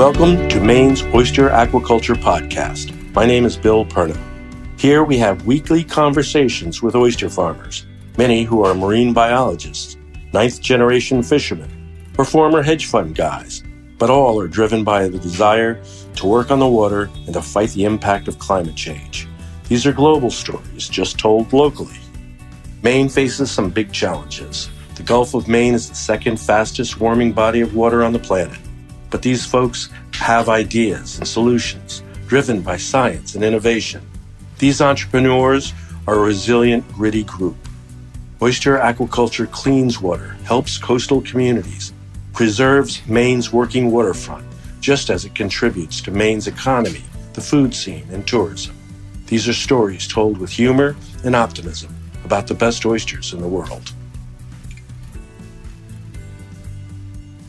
Welcome to Maine's Oyster Aquaculture Podcast. My name is Bill Perna. Here we have weekly conversations with oyster farmers, many who are marine biologists, ninth generation fishermen, or former hedge fund guys, but all are driven by the desire to work on the water and to fight the impact of climate change. These are global stories just told locally. Maine faces some big challenges. The Gulf of Maine is the second fastest warming body of water on the planet. But these folks have ideas and solutions driven by science and innovation. These entrepreneurs are a resilient, gritty group. Oyster aquaculture cleans water, helps coastal communities, preserves Maine's working waterfront, just as it contributes to Maine's economy, the food scene, and tourism. These are stories told with humor and optimism about the best oysters in the world.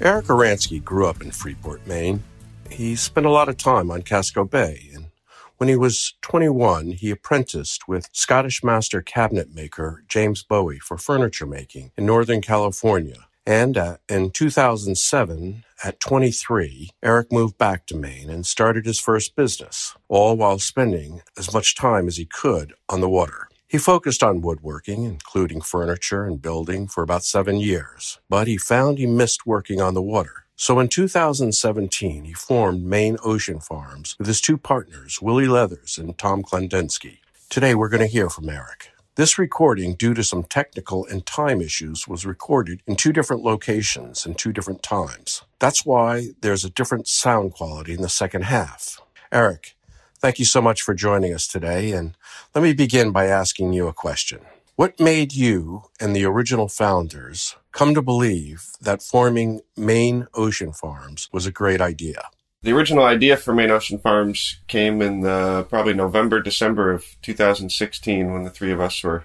Eric Oransky grew up in Freeport, Maine. He spent a lot of time on Casco Bay, and when he was 21, he apprenticed with Scottish master cabinet maker James Bowie for furniture making in Northern California. And uh, in 2007, at 23, Eric moved back to Maine and started his first business, all while spending as much time as he could on the water. He focused on woodworking, including furniture and building, for about seven years, but he found he missed working on the water. So in 2017, he formed Maine Ocean Farms with his two partners, Willie Leathers and Tom Klendensky. Today, we're going to hear from Eric. This recording, due to some technical and time issues, was recorded in two different locations and two different times. That's why there's a different sound quality in the second half. Eric, Thank you so much for joining us today. And let me begin by asking you a question. What made you and the original founders come to believe that forming Maine Ocean Farms was a great idea? The original idea for Maine Ocean Farms came in the, probably November, December of 2016 when the three of us were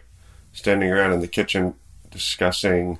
standing around in the kitchen discussing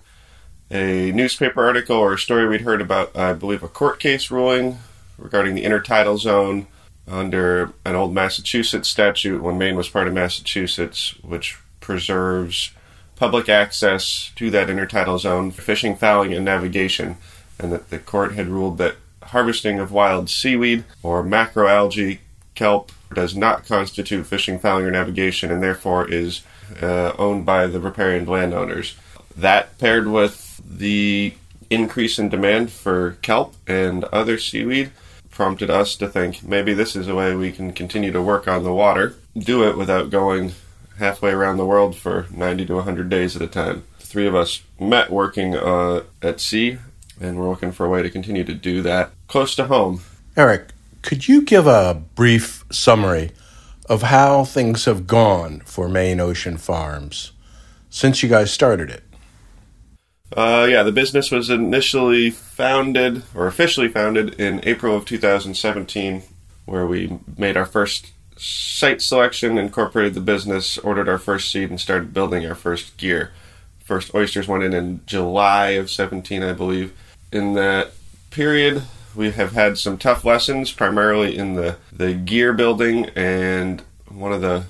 a newspaper article or a story we'd heard about, I believe, a court case ruling regarding the intertidal zone under an old Massachusetts statute when Maine was part of Massachusetts, which preserves public access to that intertidal zone for fishing, fowling, and navigation, and that the court had ruled that harvesting of wild seaweed or macroalgae kelp does not constitute fishing, fowling, or navigation, and therefore is uh, owned by the riparian landowners. That paired with the increase in demand for kelp and other seaweed prompted us to think maybe this is a way we can continue to work on the water, do it without going halfway around the world for 90 to 100 days at a time. The three of us met working uh, at sea, and we're looking for a way to continue to do that close to home. Eric, could you give a brief summary of how things have gone for Maine Ocean Farms since you guys started it? Uh, yeah, the business was initially founded, or officially founded, in April of 2017, where we made our first site selection, incorporated the business, ordered our first seed, and started building our first gear. First oysters went in in July of 17, I believe. In that period, we have had some tough lessons, primarily in the, the gear building, and one of the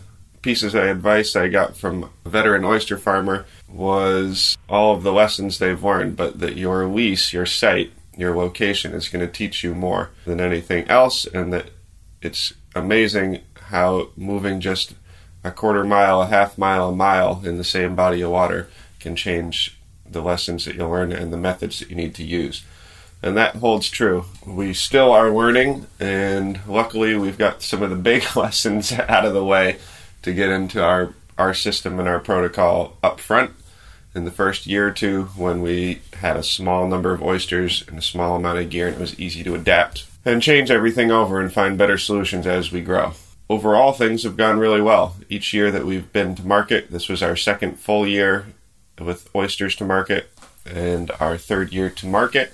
pieces of advice I got from a veteran oyster farmer was all of the lessons they've learned, but that your lease, your site, your location is going to teach you more than anything else, and that it's amazing how moving just a quarter mile, a half mile, a mile in the same body of water can change the lessons that you'll learn and the methods that you need to use. And that holds true. We still are learning, and luckily, we've got some of the big lessons out of the way to get into our, our system and our protocol up front in the first year or two when we had a small number of oysters and a small amount of gear and it was easy to adapt and change everything over and find better solutions as we grow. Overall, things have gone really well. Each year that we've been to market, this was our second full year with oysters to market and our third year to market.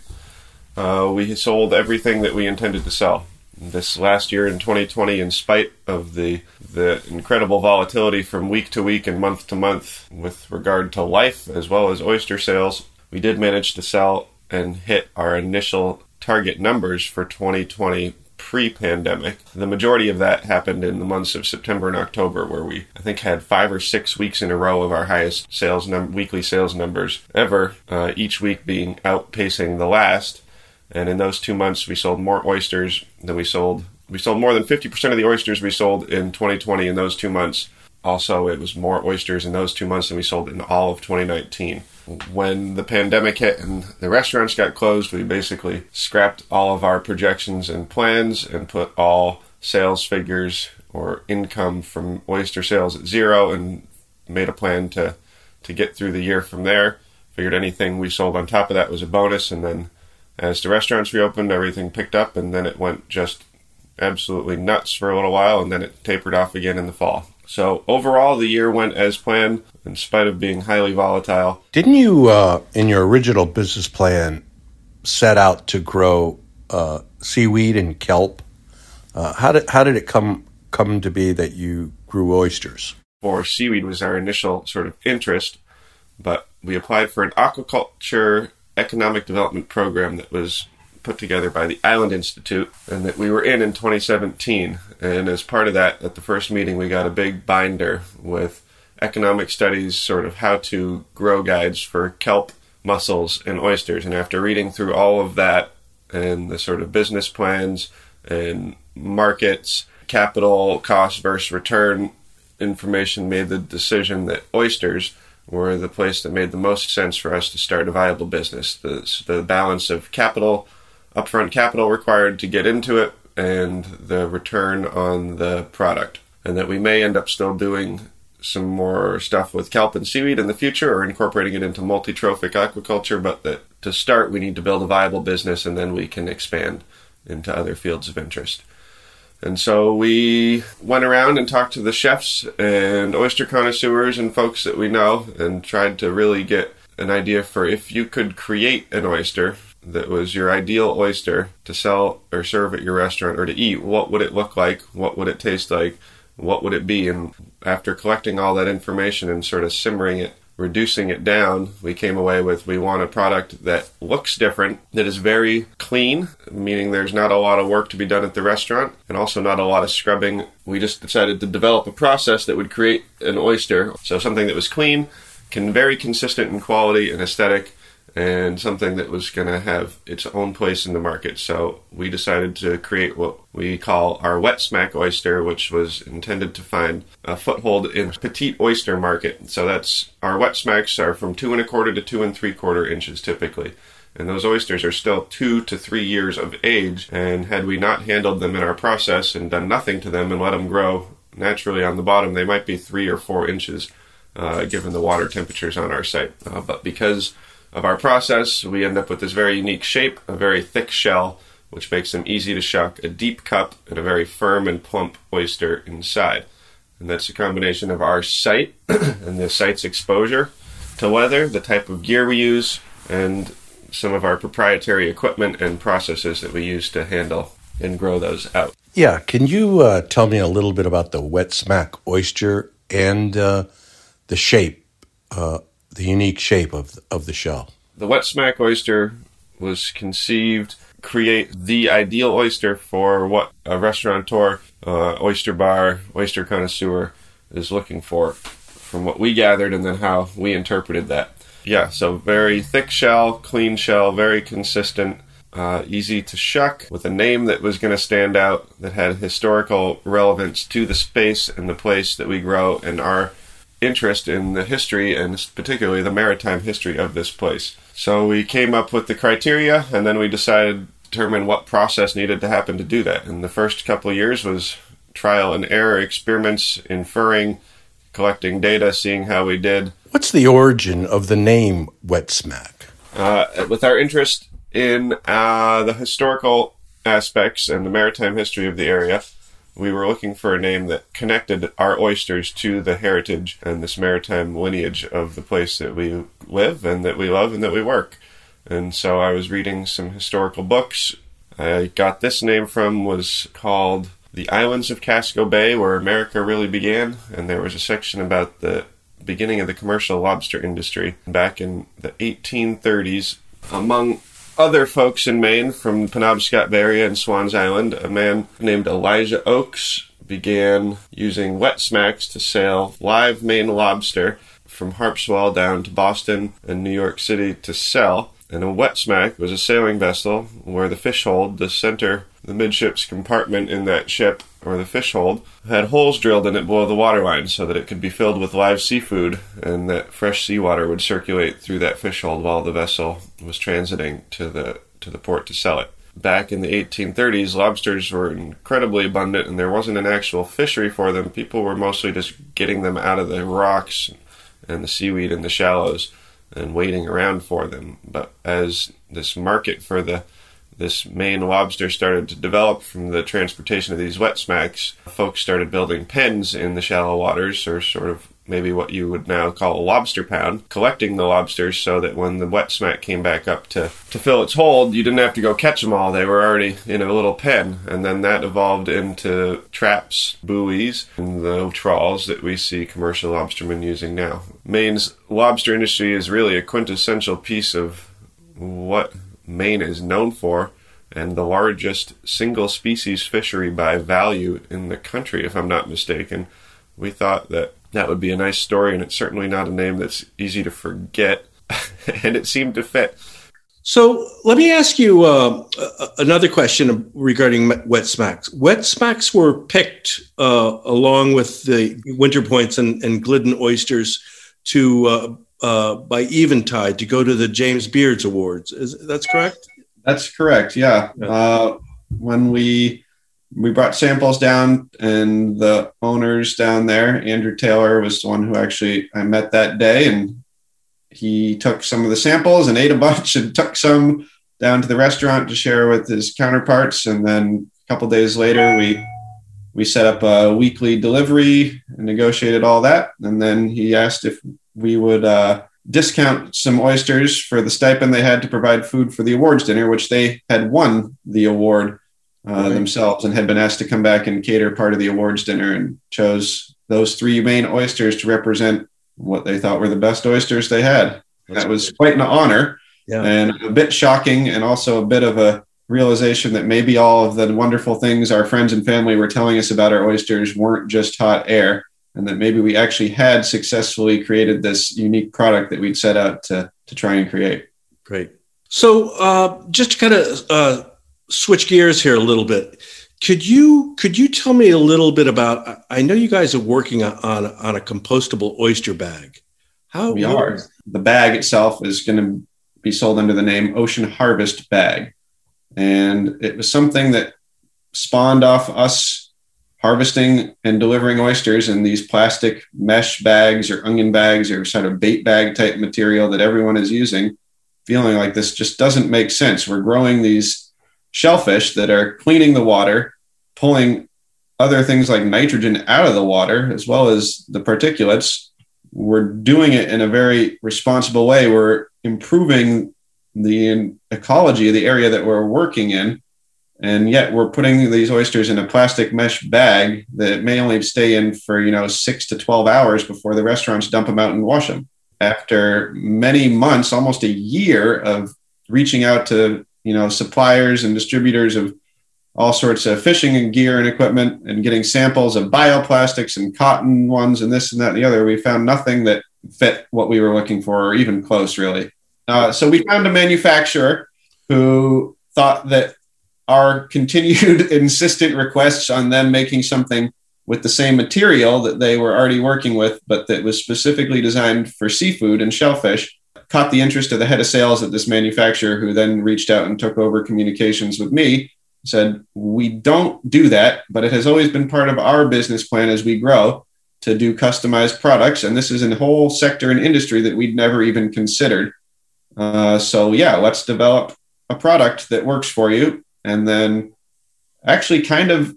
Uh, we sold everything that we intended to sell this last year in 2020 in spite of the the incredible volatility from week to week and month to month with regard to life as well as oyster sales we did manage to sell and hit our initial target numbers for 2020 pre-pandemic. The majority of that happened in the months of September and October where we I think had 5 or 6 weeks in a row of our highest sales num- weekly sales numbers ever uh, each week being outpacing the last And in those two months, we sold more oysters than we sold. We sold more than 50% of the oysters we sold in 2020 in those two months. Also, it was more oysters in those two months than we sold in all of 2019. When the pandemic hit and the restaurants got closed, we basically scrapped all of our projections and plans and put all sales figures or income from oyster sales at zero and made a plan to, to get through the year from there. Figured anything we sold on top of that was a bonus, and then as the restaurants reopened, everything picked up, and then it went just absolutely nuts for a little while, and then it tapered off again in the fall. So overall, the year went as planned, in spite of being highly volatile. Didn't you, uh, in your original business plan, set out to grow uh, seaweed and kelp? Uh, how did how did it come come to be that you grew oysters? Or seaweed was our initial sort of interest, but we applied for an aquaculture economic development program that was put together by the Island Institute and that we were in in 2017. And as part of that, at the first meeting, we got a big binder with economic studies, sort of how to grow guides for kelp, mussels, and oysters. And after reading through all of that and the sort of business plans and markets, capital, cost versus return information, made the decision that oysters were the place that made the most sense for us to start a viable business. The, the balance of capital, upfront capital required to get into it and the return on the product. And that we may end up still doing some more stuff with kelp and seaweed in the future or incorporating it into multi-trophic aquaculture, but that to start we need to build a viable business and then we can expand into other fields of interest. And so we went around and talked to the chefs and oyster connoisseurs and folks that we know and tried to really get an idea for if you could create an oyster that was your ideal oyster to sell or serve at your restaurant or to eat, what would it look like? What would it taste like? What would it be? And after collecting all that information and sort of simmering it, reducing it down, we came away with we want a product that looks different, that is very clean, meaning there's not a lot of work to be done at the restaurant, and also not a lot of scrubbing. We just decided to develop a process that would create an oyster. So something that was clean, can very consistent in quality and aesthetic, and something that was going to have its own place in the market. So we decided to create what we call our wet smack oyster, which was intended to find a foothold in petite oyster market. So that's our wet smacks are from two and a quarter to two and three quarter inches typically. And those oysters are still two to three years of age. And had we not handled them in our process and done nothing to them and let them grow naturally on the bottom, they might be three or four inches, uh, given the water temperatures on our site. Uh, but because of our process, we end up with this very unique shape, a very thick shell, which makes them easy to shuck, a deep cup, and a very firm and plump oyster inside. And that's a combination of our site and the site's exposure to weather, the type of gear we use, and some of our proprietary equipment and processes that we use to handle and grow those out. Yeah, can you uh, tell me a little bit about the wet smack oyster and uh, the shape uh, the unique shape of of the shell. The wet smack oyster was conceived create the ideal oyster for what a restaurateur, uh, oyster bar, oyster connoisseur is looking for, from what we gathered and then how we interpreted that. Yeah, so very thick shell, clean shell, very consistent, uh, easy to shuck, with a name that was going to stand out, that had historical relevance to the space and the place that we grow and our interest in the history and particularly the maritime history of this place. So we came up with the criteria and then we decided to determine what process needed to happen to do that. And the first couple of years was trial and error experiments, inferring, collecting data, seeing how we did. What's the origin of the name Wet Smack? Uh, with our interest in uh, the historical aspects and the maritime history of the area, we were looking for a name that connected our oysters to the heritage and this maritime lineage of the place that we live and that we love and that we work. And so I was reading some historical books. I got this name from was called The Islands of Casco Bay, where America really began, and there was a section about the beginning of the commercial lobster industry back in the 1830s. Among other folks in Maine from Penobscot Bay and Swans Island, a man named Elijah Oakes began using wet smacks to sail live Maine lobster from Harpswell down to Boston and New York City to sell. And a wet smack was a sailing vessel where the fish hold, the center, the midships compartment in that ship, or the fish hold, had holes drilled in it below the waterline so that it could be filled with live seafood and that fresh seawater would circulate through that fish hold while the vessel was transiting to the to the port to sell it. Back in the 1830s, lobsters were incredibly abundant and there wasn't an actual fishery for them. People were mostly just getting them out of the rocks and the seaweed in the shallows and waiting around for them. But as this market for the this Maine lobster started to develop from the transportation of these wet smacks, folks started building pens in the shallow waters, or sort of maybe what you would now call a lobster pound, collecting the lobsters so that when the wet smack came back up to, to fill its hold, you didn't have to go catch them all. They were already in a little pen. And then that evolved into traps, buoys, and the trawls that we see commercial lobstermen using now. Maine's lobster industry is really a quintessential piece of what Maine is known for and the largest single species fishery by value in the country, if I'm not mistaken. We thought that that would be a nice story, and it's certainly not a name that's easy to forget, and it seemed to fit. So let me ask you uh, another question regarding wet smacks. Wet smacks were picked uh, along with the winter points and, and Glidden oysters to uh, uh by Eventide to go to the James Beards Awards. Is that's correct? That's correct. Yeah. yeah. Uh, when we we brought samples down and the owners down there andrew taylor was the one who actually i met that day and he took some of the samples and ate a bunch and took some down to the restaurant to share with his counterparts and then a couple days later we we set up a weekly delivery and negotiated all that and then he asked if we would uh, discount some oysters for the stipend they had to provide food for the awards dinner which they had won the award uh, themselves and had been asked to come back and cater part of the awards dinner and chose those three main oysters to represent what they thought were the best oysters they had. That's that was great. quite an honor yeah. and a bit shocking and also a bit of a realization that maybe all of the wonderful things our friends and family were telling us about our oysters weren't just hot air and that maybe we actually had successfully created this unique product that we'd set out to, to try and create. Great. So uh, just to kind of uh, switch gears here a little bit. Could you could you tell me a little bit about? I know you guys are working on on a compostable oyster bag. How we are. The bag itself is going to be sold under the name Ocean Harvest Bag, and it was something that spawned off us harvesting and delivering oysters in these plastic mesh bags or onion bags or sort of bait bag type material that everyone is using feeling like this just doesn't make sense we're growing these shellfish that are cleaning the water, pulling other things like nitrogen out of the water, as well as the particulates. We're doing it in a very responsible way. We're improving the ecology of the area that we're working in. And yet we're putting these oysters in a plastic mesh bag that may only stay in for, you know, six to 12 hours before the restaurants dump them out and wash them. After many months, almost a year of reaching out to you know suppliers and distributors of all sorts of fishing and gear and equipment and getting samples of bioplastics and cotton ones and this and that and the other we found nothing that fit what we were looking for or even close really uh, so we found a manufacturer who thought that our continued insistent requests on them making something with the same material that they were already working with but that was specifically designed for seafood and shellfish caught the interest of the head of sales at this manufacturer, who then reached out and took over communications with me. Said, We don't do that, but it has always been part of our business plan as we grow to do customized products. And this is a whole sector and industry that we'd never even considered. Uh, so, yeah, let's develop a product that works for you. And then, actually, kind of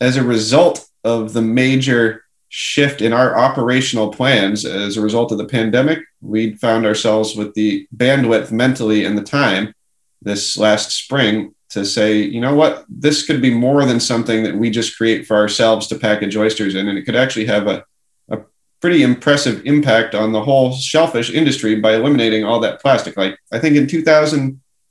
as a result of the major shift in our operational plans as a result of the pandemic, we found ourselves with the bandwidth mentally and the time this last spring to say, you know what, this could be more than something that we just create for ourselves to package oysters in. And it could actually have a, a pretty impressive impact on the whole shellfish industry by eliminating all that plastic. Like, I think in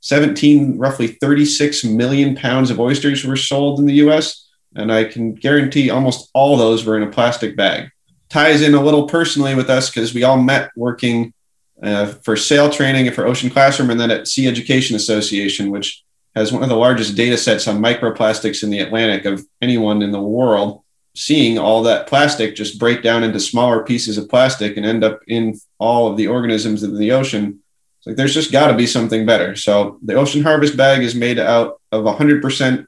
2017, roughly 36 million pounds of oysters were sold in the US and I can guarantee almost all those were in a plastic bag. Ties in a little personally with us because we all met working uh, for sail training and for Ocean Classroom, and then at Sea Education Association, which has one of the largest data sets on microplastics in the Atlantic of anyone in the world. Seeing all that plastic just break down into smaller pieces of plastic and end up in all of the organisms in the ocean. It's like there's just got to be something better. So the Ocean Harvest bag is made out of 100%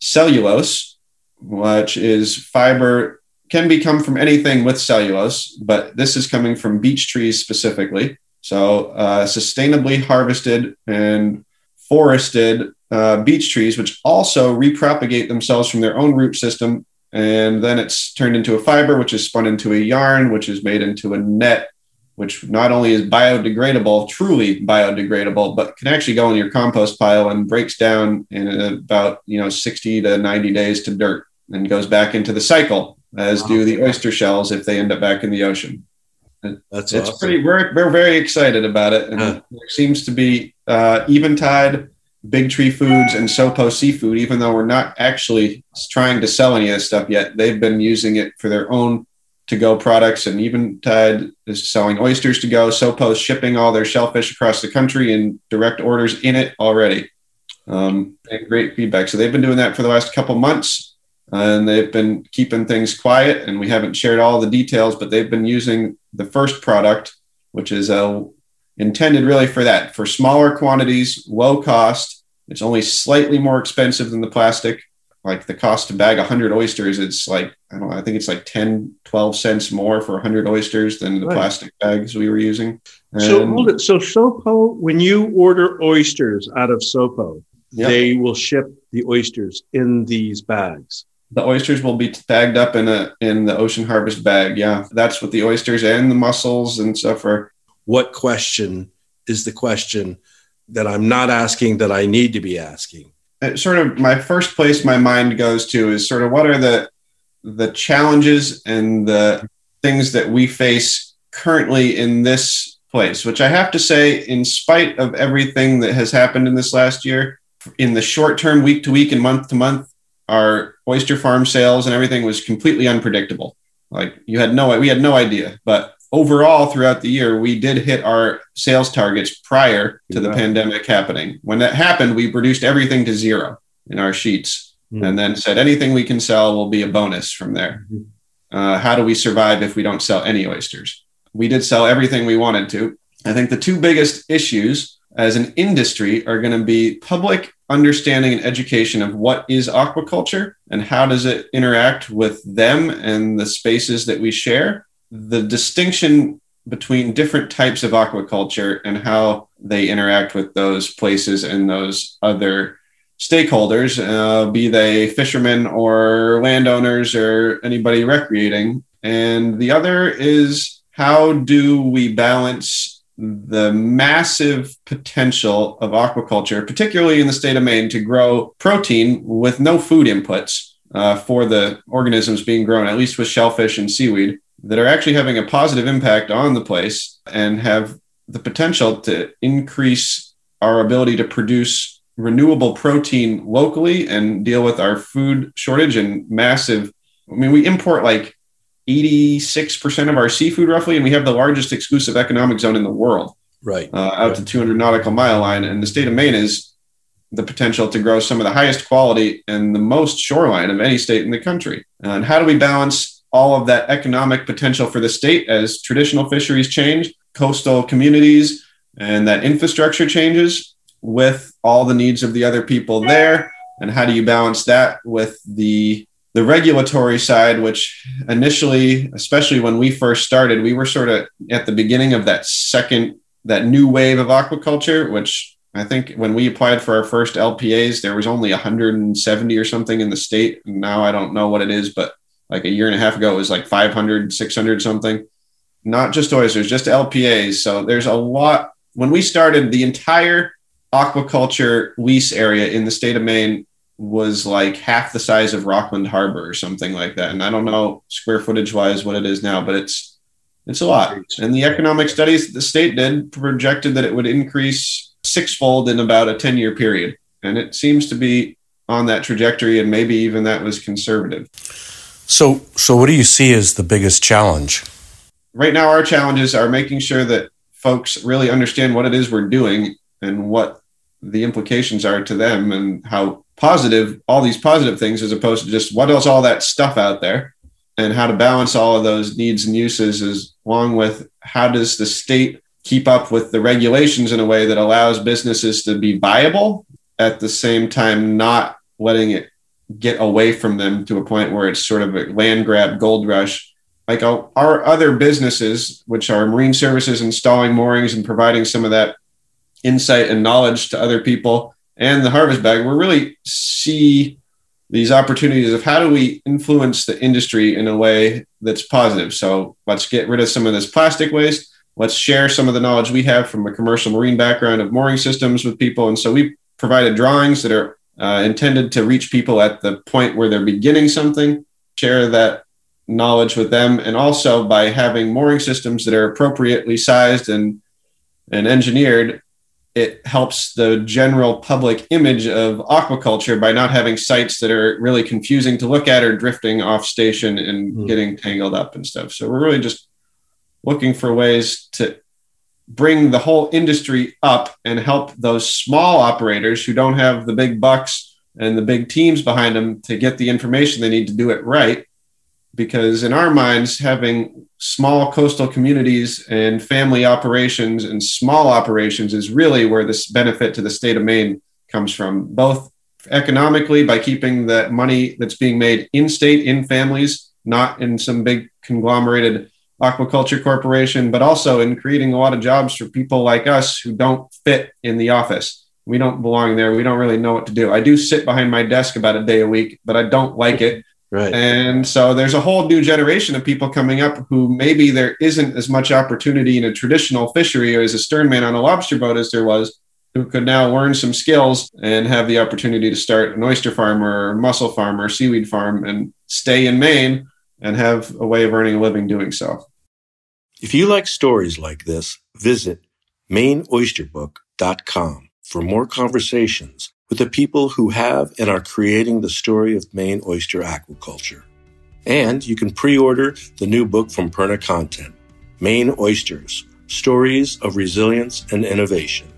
cellulose, which is fiber can become from anything with cellulose, but this is coming from beech trees specifically. So, uh, sustainably harvested and forested uh, beech trees, which also repropagate themselves from their own root system. And then it's turned into a fiber, which is spun into a yarn, which is made into a net, which not only is biodegradable, truly biodegradable, but can actually go in your compost pile and breaks down in about you know 60 to 90 days to dirt and goes back into the cycle, as wow. do the oyster shells if they end up back in the ocean. That's it's awesome. pretty. We're we're very excited about it, and huh. there seems to be uh, Eventide, Big Tree Foods, and Sopo Seafood. Even though we're not actually trying to sell any of this stuff yet, they've been using it for their own to-go products. And Eventide is selling oysters to go. Sopo is shipping all their shellfish across the country and direct orders in it already. Um, great feedback. So they've been doing that for the last couple months and they've been keeping things quiet and we haven't shared all the details but they've been using the first product which is uh, intended really for that for smaller quantities low cost it's only slightly more expensive than the plastic like the cost to bag 100 oysters it's like i don't know i think it's like 10 12 cents more for 100 oysters than the right. plastic bags we were using and so hold it so sopo when you order oysters out of sopo yep. they will ship the oysters in these bags the oysters will be bagged up in a in the ocean harvest bag. Yeah, that's what the oysters and the mussels and stuff are. What question is the question that I'm not asking that I need to be asking? It sort of my first place my mind goes to is sort of what are the the challenges and the things that we face currently in this place, which I have to say, in spite of everything that has happened in this last year, in the short term, week to week and month to month, our oyster farm sales and everything was completely unpredictable. Like you had no, we had no idea. But overall, throughout the year, we did hit our sales targets prior to the pandemic happening. When that happened, we reduced everything to zero in our sheets, mm-hmm. and then said anything we can sell will be a bonus from there. Mm-hmm. Uh, how do we survive if we don't sell any oysters? We did sell everything we wanted to. I think the two biggest issues as an industry are going to be public understanding and education of what is aquaculture and how does it interact with them and the spaces that we share the distinction between different types of aquaculture and how they interact with those places and those other stakeholders uh, be they fishermen or landowners or anybody recreating. And the other is how do we balance the massive potential of aquaculture, particularly in the state of Maine, to grow protein with no food inputs uh, for the organisms being grown, at least with shellfish and seaweed, that are actually having a positive impact on the place and have the potential to increase our ability to produce renewable protein locally and deal with our food shortage and massive. I mean, we import like 86% of our seafood roughly, and we have the largest exclusive economic zone in the world. Right. Uh, out right. to 200 nautical mile line. And the state of Maine is the potential to grow some of the highest quality and the most shoreline of any state in the country. And how do we balance all of that economic potential for the state as traditional fisheries change, coastal communities, and that infrastructure changes with all the needs of the other people there? And how do you balance that with the the regulatory side, which initially, especially when we first started, we were sort of at the beginning of that second, that new wave of aquaculture, which I think when we applied for our first LPAs, there was only 170 or something in the state. And now I don't know what it is, but like a year and a half ago, it was like 500, 600 something. Not just oysters, just LPAs. So there's a lot. When we started, the entire aquaculture lease area in the state of Maine was like half the size of Rockland Harbor or something like that. And I don't know square footage wise what it is now, but it's it's a lot. And the economic studies the state did projected that it would increase sixfold in about a 10 year period. And it seems to be on that trajectory, and maybe even that was conservative. So, so what do you see as the biggest challenge? Right now, our challenges are making sure that folks really understand what it is we're doing and what the implications are to them and how positive all these positive things as opposed to just what else all that stuff out there and how to balance all of those needs and uses as along with how does the state keep up with the regulations in a way that allows businesses to be viable at the same time not letting it get away from them to a point where it's sort of a land grab gold rush. Like our other businesses which are marine services installing moorings and providing some of that insight and knowledge to other people and the harvest bag we really see these opportunities of how do we influence the industry in a way that's positive. So let's get rid of some of this plastic waste. Let's share some of the knowledge we have from a commercial marine background of mooring systems with people. And so we provided drawings that are uh, intended to reach people at the point where they're beginning something, share that knowledge with them, and also by having mooring systems that are appropriately sized and and engineered, it helps the general public image of aquaculture by not having sites that are really confusing to look at or drifting off station and mm. getting tangled up and stuff. So we're really just looking for ways to bring the whole industry up and help those small operators who don't have the big bucks and the big teams behind them to get the information they need to do it right. Because in our minds, having small coastal communities and family operations and small operations is really where this benefit to the state of Maine comes from, both economically by keeping that money that's being made in state, in families, not in some big conglomerated aquaculture corporation, but also in creating a lot of jobs for people like us who don't fit in the office. We don't belong there. We don't really know what to do. I do sit behind my desk about a day a week, but I don't like it. Right. And so there's a whole new generation of people coming up who maybe there isn't as much opportunity in a traditional fishery or as a sternman on a lobster boat as there was, who could now learn some skills and have the opportunity to start an oyster farm or mussel farm or seaweed farm and stay in Maine and have a way of earning a living doing so. If you like stories like this, visit MaineOysterBook.com for more conversations with the people who have and are creating the story of Maine oyster aquaculture. And you can pre-order the new book from Perna Content, Maine Oysters, Stories of Resilience and Innovation.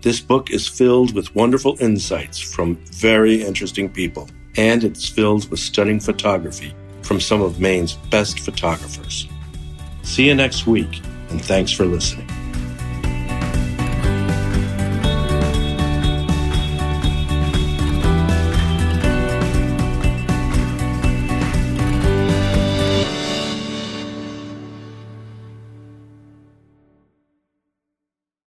This book is filled with wonderful insights from very interesting people, and it's filled with stunning photography from some of Maine's best photographers. See you next week, and thanks for listening.